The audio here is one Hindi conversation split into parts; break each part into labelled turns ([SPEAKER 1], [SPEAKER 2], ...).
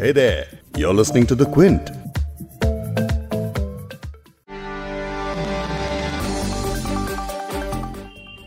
[SPEAKER 1] Hey there, you're listening to The Quint.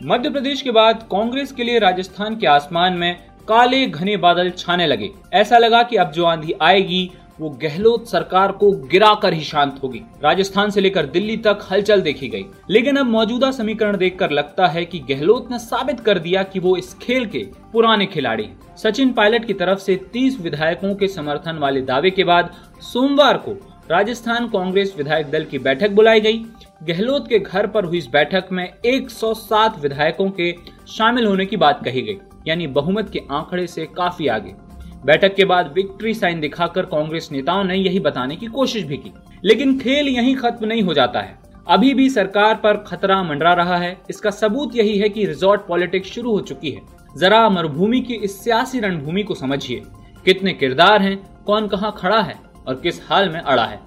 [SPEAKER 2] Madhya Pradesh के बाद कांग्रेस के लिए राजस्थान के आसमान में काले घने बादल छाने लगे ऐसा लगा कि अब जो आंधी आएगी वो गहलोत सरकार को गिराकर ही शांत होगी। राजस्थान से लेकर दिल्ली तक हलचल देखी गई। लेकिन अब मौजूदा समीकरण देखकर लगता है कि गहलोत ने साबित कर दिया कि वो इस खेल के पुराने खिलाड़ी सचिन पायलट की तरफ़ से 30 विधायकों के समर्थन वाले दावे के बाद सोमवार को राजस्थान कांग्रेस विधायक दल की बैठक बुलाई गई। गहलोत के घर पर हुई इस बैठक में 107 विधायकों के शामिल होने की बात कही गई। यानी बहुमत के आंकड़े से काफ़ी आगे। बैठक के बाद विक्ट्री साइन दिखाकर कांग्रेस नेताओं ने यही बताने की कोशिश भी की। लेकिन खेल यही खत्म नहीं हो जाता है। अभी भी सरकार पर खतरा मंडरा रहा है। इसका सबूत यही है कि रिजॉर्ट पॉलिटिक्स शुरू हो चुकी है। जरा मरुभूमि की इस सियासी रणभूमि को समझिए। कितने किरदार हैं, कौन कहाँ खड़ा है और किस हाल में अड़ा है।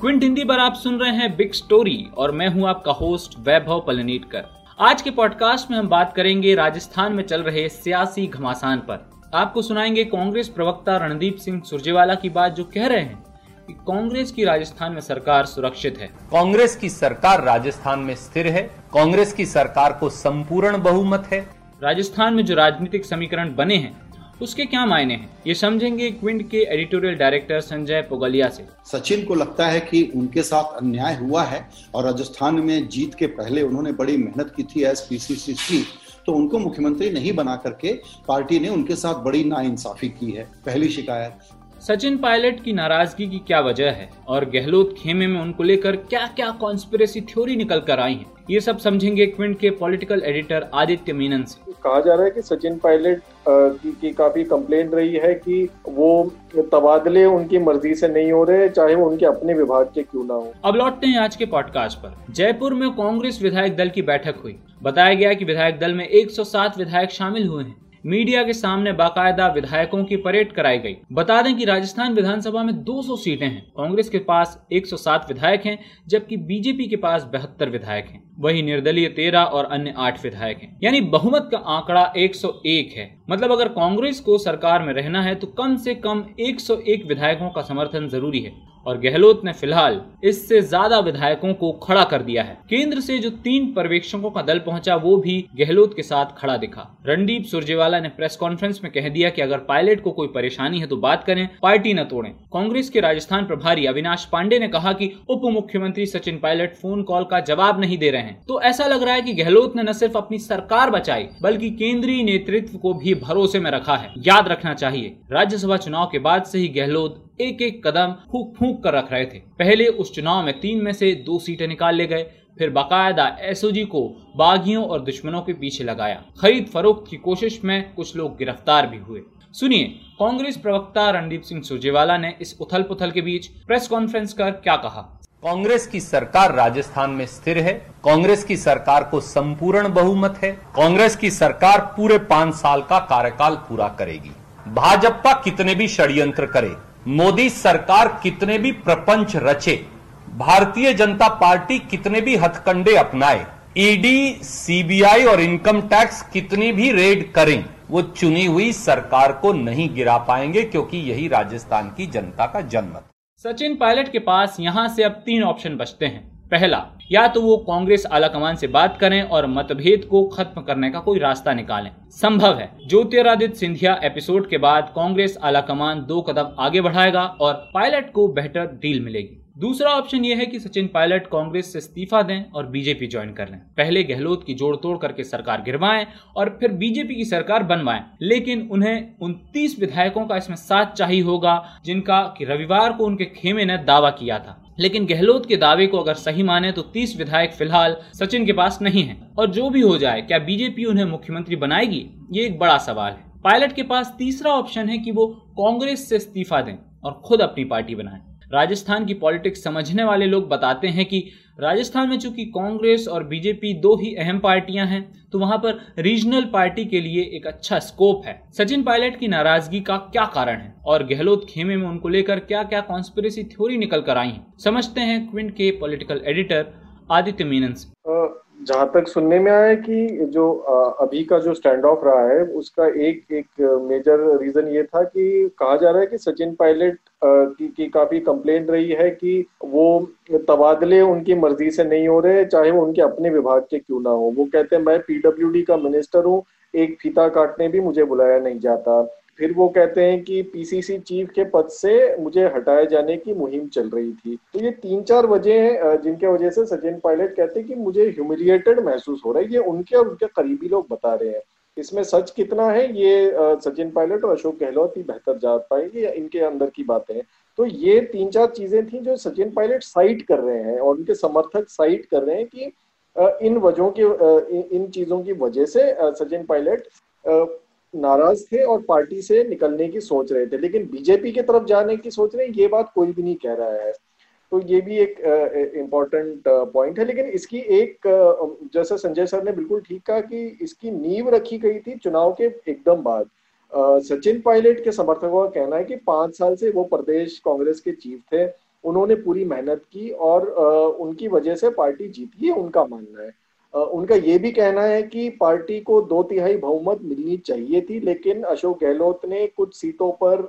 [SPEAKER 2] क्विंट हिंदी पर आप सुन रहे हैं बिग स्टोरी और मैं हूँ आपका होस्ट वैभव पलनीटकर। आज के पॉडकास्ट में हम बात करेंगे राजस्थान में चल रहे सियासी घमासान पर। आपको सुनाएँगे कांग्रेस प्रवक्ता रणदीप सिंह सुरजेवाला की बात जो कह रहे हैं कि कांग्रेस की राजस्थान में सरकार सुरक्षित है।
[SPEAKER 3] कांग्रेस की सरकार राजस्थान में स्थिर है कांग्रेस की सरकार को संपूर्ण बहुमत है।
[SPEAKER 2] राजस्थान में जो राजनीतिक समीकरण बने हैं उसके क्या मायने हैं? ये समझेंगे क्विंट के एडिटोरियल डायरेक्टर संजय पोगलिया से।
[SPEAKER 4] सचिन को लगता है कि उनके साथ अन्याय हुआ है और राजस्थान में जीत के पहले उन्होंने बड़ी मेहनत की थी एस पी सी सी की तो उनको मुख्यमंत्री नहीं बना करके पार्टी ने उनके साथ बड़ी नाइंसाफी की है। पहली शिकायत।
[SPEAKER 2] सचिन पायलट की नाराज़गी की क्या वजह है? और गहलोत खेमे में उनको लेकर क्या क्या कॉन्स्पिरेसी थ्योरी निकल कर आई है? ये सब समझेंगे क्विंट के पॉलिटिकल एडिटर आदित्य मीनन से।
[SPEAKER 5] कहा जा रहा है कि सचिन पायलट की, की काफ़ी कंप्लेन रही है कि वो तबादले उनकी मर्ज़ी से नहीं हो रहे चाहे वो उनके अपने विभाग के क्यों ना हो।
[SPEAKER 2] अब लौटते हैं आज के पॉडकास्ट पर। जयपुर में कांग्रेस विधायक दल की बैठक हुई। बताया गया कि विधायक दल में 107 विधायक शामिल हुए हैं। मीडिया के सामने बाकायदा विधायकों की परेड कराई गई। बता दें कि राजस्थान विधानसभा में 200 सीटें हैं। कांग्रेस के पास 107 विधायक हैं, जबकि बीजेपी के पास बहत्तर विधायक हैं। वही निर्दलीय तेरह और अन्य आठ विधायक हैं। यानी बहुमत का आंकड़ा 101 है। मतलब अगर कांग्रेस को सरकार में रहना है तो कम से कम 101 विधायकों का समर्थन ज़रूरी है। और गहलोत ने फ़िलहाल इससे ज़्यादा विधायकों को खड़ा कर दिया है। केंद्र से जो तीन पर्यवेक्षकों का दल पहुँचा, वो भी गहलोत के साथ खड़ा दिखा। रणदीप सुरजेवाला ने प्रेस कॉन्फ्रेंस में कह दिया कि अगर पायलट को कोई परेशानी है तो बात करें, पार्टी न तोड़े। कांग्रेस के राजस्थान प्रभारी अविनाश पांडे ने कहा कि उप मुख्यमंत्री सचिन पायलट फ़ोन कॉल का जवाब नहीं दे रहे हैं। तो ऐसा लग रहा है कि गहलोत ने न सिर्फ़ अपनी सरकार बचाई, बल्कि केंद्रीय नेतृत्व को भी भरोसे में रखा है। याद रखना चाहिए, राज्यसभा चुनाव के बाद से ही गहलोत एक एक कदम फूक फूक कर रख रहे थे। पहले उस चुनाव में तीन में से दो सीटें निकाल ले गए, फिर बाकायदा एसओजी को बागियों और दुश्मनों के पीछे लगाया। खरीद फरोख्त की कोशिश में कुछ लोग गिरफ़्तार भी हुए। सुनिए, कांग्रेस प्रवक्ता रणदीप सिंह सुरजेवाला ने इस उथल पुथल के बीच प्रेस कॉन्फ्रेंस कर क्या कहा?
[SPEAKER 3] कांग्रेस की सरकार राजस्थान में स्थिर है, कांग्रेस की सरकार को संपूर्ण बहुमत है, कांग्रेस की सरकार पूरे पाँच साल का कार्यकाल पूरा करेगी। भाजपा कितने भी षड्यंत्र करे मोदी सरकार कितने भी प्रपंच रचे, भारतीय जनता पार्टी कितने भी हथकंडे अपनाए ईडी सीबीआई और इनकम टैक्स कितनी भी रेड करें, वो चुनी हुई सरकार को नहीं गिरा पाएँगे क्योंकि यही राजस्थान की जनता का जनमत
[SPEAKER 2] सचिन पायलट के पास यहाँ से अब तीन ऑप्शन बचते हैं। पहला, या तो वो कांग्रेस आलाकमान से बात करें और मतभेद को खत्म करने का कोई रास्ता निकालें। संभव है, ज्योतिरादित्य सिंधिया एपिसोड के बाद कांग्रेस आलाकमान दो कदम आगे बढ़ाएगा और पायलट को बेहतर डील मिलेगी। दूसरा ऑप्शन यह है कि सचिन पायलट कांग्रेस से इस्तीफा दें और बीजेपी ज्वाइन कर लें। पहले गहलोत की जोड़ तोड़ करके सरकार गिरवाएँ और फिर बीजेपी की सरकार बनवाएँ, लेकिन उन्हें उनतीस विधायकों का इसमें साथ चाहिए होगा, जिनका कि रविवार को उनके खेमे ने दावा किया था। लेकिन गहलोत के दावे को अगर सही माने तो 30 विधायक फ़िलहाल सचिन के पास नहीं है। और जो भी हो जाए, क्या बीजेपी उन्हें मुख्यमंत्री बनाएगी? ये एक बड़ा सवाल है। पायलट के पास तीसरा ऑप्शन है कि वो कांग्रेस से इस्तीफा दें और खुद अपनी पार्टी बनाएँ। राजस्थान की पॉलिटिक्स समझने वाले लोग बताते हैं कि राजस्थान में चूँकि कांग्रेस और बीजेपी दो ही अहम पार्टियाँ हैं तो वहाँ पर रीजनल पार्टी के लिए एक अच्छा स्कोप है। सचिन पायलट की नाराज़गी का क्या कारण है? और गहलोत खेमे में उनको लेकर क्या क्या कॉन्स्पिरेसी थ्योरी निकल कर आई है? समझते हैं क्विंट के पॉलिटिकल एडिटर आदित्य मीनन
[SPEAKER 5] जहाँ तक सुनने में आया कि जो अभी का जो स्टैंड ऑफ़ रहा है उसका एक एक मेजर रीजन ये था कि कहा जा रहा है कि सचिन पायलट की, की काफ़ी कंप्लेंट रही है कि वो तबादले उनकी मर्ज़ी से नहीं हो रहे चाहे वो उनके अपने विभाग के क्यों ना हो। वो कहते हैं मैं पीडब्ल्यूडी का मिनिस्टर हूँ एक फीता काटने भी मुझे बुलाया नहीं जाता। फिर वो कहते हैं कि पीसीसी चीफ के पद से मुझे हटाए जाने की मुहिम चल रही थी। तो ये तीन चार वजह हैं जिनके वजह से सचिन पायलट कहते हैं कि मुझे ह्यूमिलिएटेड महसूस हो रहा है। ये उनके और उनके करीबी लोग बता रहे हैं। इसमें सच कितना है, ये सचिन पायलट और अशोक गहलोत ही बेहतर जान पाएँगे इनके अंदर की बातें तो ये तीन चार चीज़ें थी जो सचिन पायलट साइट कर रहे हैं और उनके समर्थक साइट कर रहे हैं कि इन वजहों के इन चीज़ों की वजह से सचिन पायलट नाराज़ थे और पार्टी से निकलने की सोच रहे थे। लेकिन बीजेपी की तरफ़ जाने की सोच रहे हैं ये बात कोई भी नहीं कह रहा है। तो ये भी एक इम्पोर्टेंट पॉइंट है। लेकिन इसकी एक जैसा संजय सर ने बिल्कुल ठीक कहा कि इसकी नींव रखी गई थी चुनाव के एकदम बाद। सचिन पायलट के समर्थकों का कहना है कि पाँच साल से वो प्रदेश कांग्रेस के चीफ थे। उन्होंने पूरी मेहनत की और उनकी वजह से पार्टी जीती है उनका मानना है। उनका ये भी कहना है कि पार्टी को दो तिहाई बहुमत मिलनी चाहिए थी, लेकिन अशोक गहलोत ने कुछ सीटों पर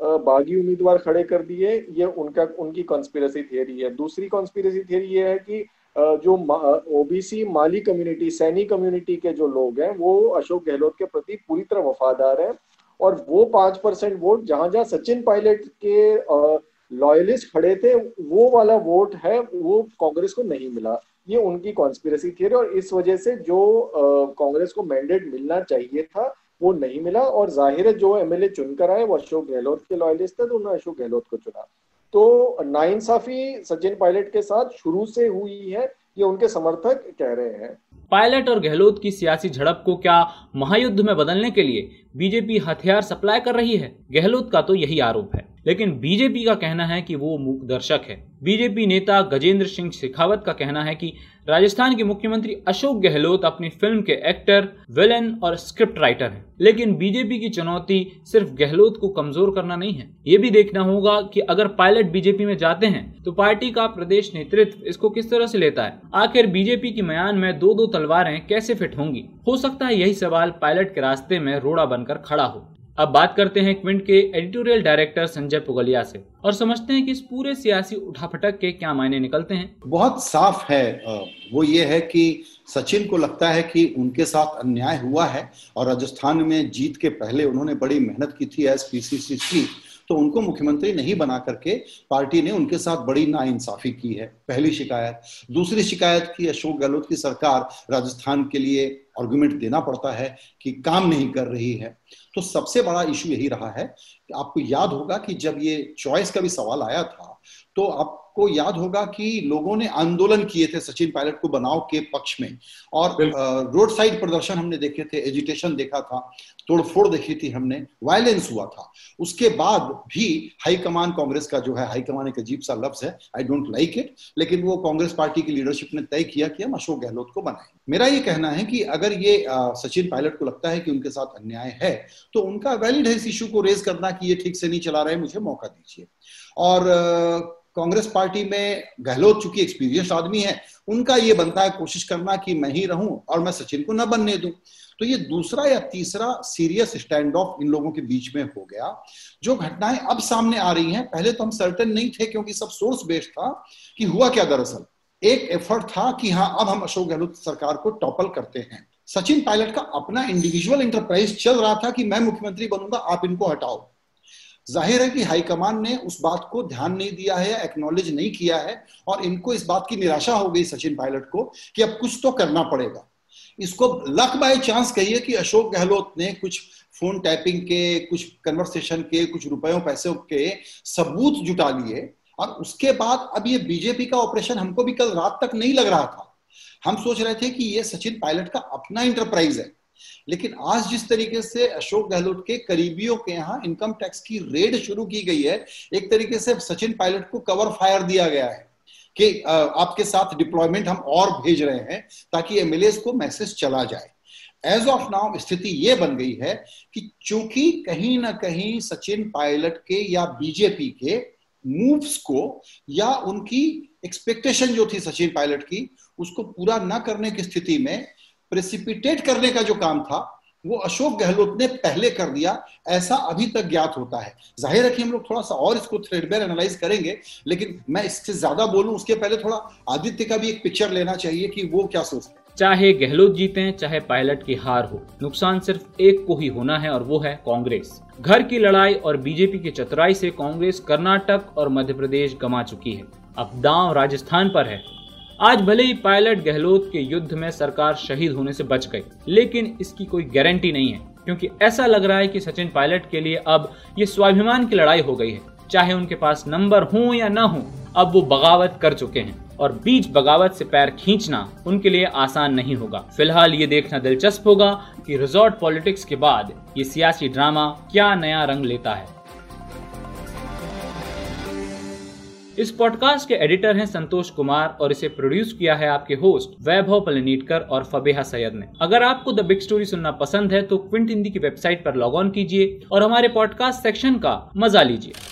[SPEAKER 5] बागी उम्मीदवार खड़े कर दिए। ये उनका, उनकी कॉन्स्पिरसी थियरी है। दूसरी कॉन्स्पिरसी थियरी ये है कि जो OBC Mali community Saini community के जो लोग हैं, वो अशोक गहलोत के प्रति पूरी तरह वफादार हैं और वो पाँच परसेंट वोट जहाँ जहाँ सचिन पायलट के लॉयलिस्ट खड़े थे, वो वाला वोट है, वो कांग्रेस को नहीं मिला। ये उनकी कॉन्स्पिरसी थी और इस वजह से जो कांग्रेस को मैंडेट मिलना चाहिए था, वो नहीं मिला और ज़ाहिर है जो एमएलए चुनकर आए वो अशोक गहलोत के लॉयलिस्ट थे तो उन्होंने अशोक गहलोत को चुना। तो नाइंसाफी सचिन पायलट के साथ शुरू से हुई है, ये उनके समर्थक कह रहे हैं।
[SPEAKER 2] पायलट और गहलोत की सियासी झड़प को क्या महायुद्ध में बदलने के लिए बीजेपी हथियार सप्लाई कर रही है? गहलोत का तो यही आरोप है। लेकिन बीजेपी का कहना है कि वो मूक दर्शक है। बीजेपी नेता गजेंद्र सिंह शेखावत का कहना है कि राजस्थान के मुख्यमंत्री अशोक गहलोत अपनी फ़िल्म के एक्टर, विलन और स्क्रिप्ट राइटर हैं। लेकिन बीजेपी की चुनौती सिर्फ़ गहलोत को कमज़ोर करना नहीं है। ये भी देखना होगा कि अगर पायलट बीजेपी में जाते हैं तो पार्टी का प्रदेश नेतृत्व इसको किस तरह से लेता है? आखिर बीजेपी की मयान में दो दो तलवारें कैसे फिट होंगी? हो सकता है यही सवाल पायलट के रास्ते में रोड़ा बनकर खड़ा हो। अब बात करते हैं क्विंट के एडिटोरियल डायरेक्टर संजय पुगलिया से और समझते हैं कि इस पूरे सियासी उठापटक के क्या मायने निकलते हैं।
[SPEAKER 4] बहुत साफ़ है वो ये है कि सचिन को लगता है कि उनके साथ अन्याय हुआ है और राजस्थान में जीत के पहले उन्होंने बड़ी मेहनत की थी एस पीसीसी की तो उनको मुख्यमंत्री नहीं बना करके पार्टी ने उनके साथ बड़ी नाइंसाफी की है, पहली शिकायत। दूसरी शिकायत की अशोक गहलोत की सरकार राजस्थान के लिए आर्गुमेंट देना पड़ता है कि काम नहीं कर रही है। तो सबसे बड़ा इशू यही रहा है कि आपको याद होगा कि जब ये चॉइस का भी सवाल आया था तो आपको याद होगा कि लोगों ने आंदोलन किए थे सचिन पायलट को बनाव के पक्ष में। और रोड साइड प्रदर्शन हमने देखे थे एजिटेशन देखा था तोड़फोड़ देखी थी हमने वायलेंस हुआ था। उसके बाद भी हाईकमान कांग्रेस का जो है हाईकमान एक अजीब सा लफ्ज है आई डोंट लाइक इट लेकिन वो कांग्रेस पार्टी की लीडरशिप ने तय किया कि हम अशोक गहलोत को बनाए मेरा ये कहना है कि अगर ये सचिन पायलट को लगता है कि उनके साथ अन्याय है तो उनका वैलिड है इस इशू को रेज करना कि ये ठीक से नहीं चला रहे, मुझे मौका दीजिए। और कांग्रेस पार्टी में गहलोत चूँकि एक्सपीरियंस आदमी है, उनका ये बनता है कोशिश करना कि मैं ही रहूँ और मैं सचिन को न बनने दूँ। तो ये दूसरा या तीसरा सीरियस स्टैंड ऑफ़ इन लोगों के बीच में हो गया, जो घटनाएँ अब सामने आ रही हैं। पहले तो हम सर्टन नहीं थे क्योंकि सब सोर्स बेस्ड था कि हुआ क्या दरअसल। एक एफर्ट था कि हाँ अब हम अशोक गहलोत सरकार को टॉपल करते हैं। सचिन पायलट का अपना इंडिविजुअल इंटरप्राइज चल रहा था कि मैं मुख्यमंत्री बनूँगा, आप इनको हटाओ। ज़ाहिर है कि हाईकमान ने उस बात को ध्यान नहीं दिया है एक्नॉलेज नहीं किया है, और इनको इस बात की निराशा हो गई सचिन पायलट को कि अब कुछ तो करना पड़ेगा। इसको लक बाय चांस कहिए कि अशोक गहलोत ने कुछ फ़ोन टैपिंग के, कुछ कन्वर्सेशन के, कुछ रुपयों, पैसों के सबूत जुटा लिए, और उसके बाद अब ये बीजेपी का ऑपरेशन हमको भी कल रात तक नहीं लग रहा था। हम सोच रहे थे कि ये सचिन पायलट का अपना इंटरप्राइज है। लेकिन आज जिस तरीके से अशोक गहलोत के करीबियों के यहाँ इनकम टैक्स की रेड शुरू की गई है, एक तरीके से सचिन पायलट को कवर फायर दिया गया है कि आपके साथ डिप्लॉयमेंट हम और भेज रहे हैं ताकि एमएलए को मैसेज चला जाए। एज ऑफ़ नाउ स्थिति ये बन गई है कि चूँकि कहीं ना कहीं सचिन पायलट के या बीजेपी के मूव्स को या उनकी एक्सपेक्टेशन जो थी सचिन पायलट की, उसको पूरा न करने की स्थिति में प्रेसिपिटेट करने का जो काम था, वो अशोक गहलोत ने पहले कर दिया, ऐसा अभी तक ज्ञात होता है। ज़ाहिर है कि हम लोग थोड़ा सा और इसको थ्रेडबेर एनालाइज करेंगे, लेकिन मैं इससे ज़्यादा बोलूँ, उसके पहले थोड़ा आदित्य का भी एक पिक्चर लेना चाहिए कि वो क्या सोचते
[SPEAKER 2] चाहे गहलोत जीते, चाहे पायलट की हार हो, नुकसान सिर्फ़ एक को ही होना है और वो है कांग्रेस। घर की लड़ाई और बीजेपी की चतुराई से कांग्रेस कर्नाटक और मध्य प्रदेश गंवा चुकी है। अब दांव राजस्थान पर है। आज भले ही पायलट गहलोत के युद्ध में सरकार शहीद होने से बच गई, लेकिन इसकी कोई गारंटी नहीं है, क्योंकि ऐसा लग रहा है कि सचिन पायलट के लिए अब ये स्वाभिमान की लड़ाई हो गई है। चाहे उनके पास नंबर हो या ना हो, अब वो बगावत कर चुके हैं, और बीच बगावत से पैर खींचना उनके लिए आसान नहीं होगा। फ़िलहाल ये देखना दिलचस्प होगा कि रिजॉर्ट पॉलिटिक्स के बाद ये सियासी ड्रामा क्या नया रंग लेता है। इस पॉडकास्ट के एडिटर हैं संतोष कुमार और इसे प्रोड्यूस किया है आपके होस्ट वैभव पलनीटकर और फबेहा सैयद ने। अगर आपको द बिग स्टोरी सुनना पसंद है तो क्विंट हिंदी की वेबसाइट पर लॉग ऑन कीजिए और हमारे पॉडकास्ट सेक्शन का मज़ा लीजिए।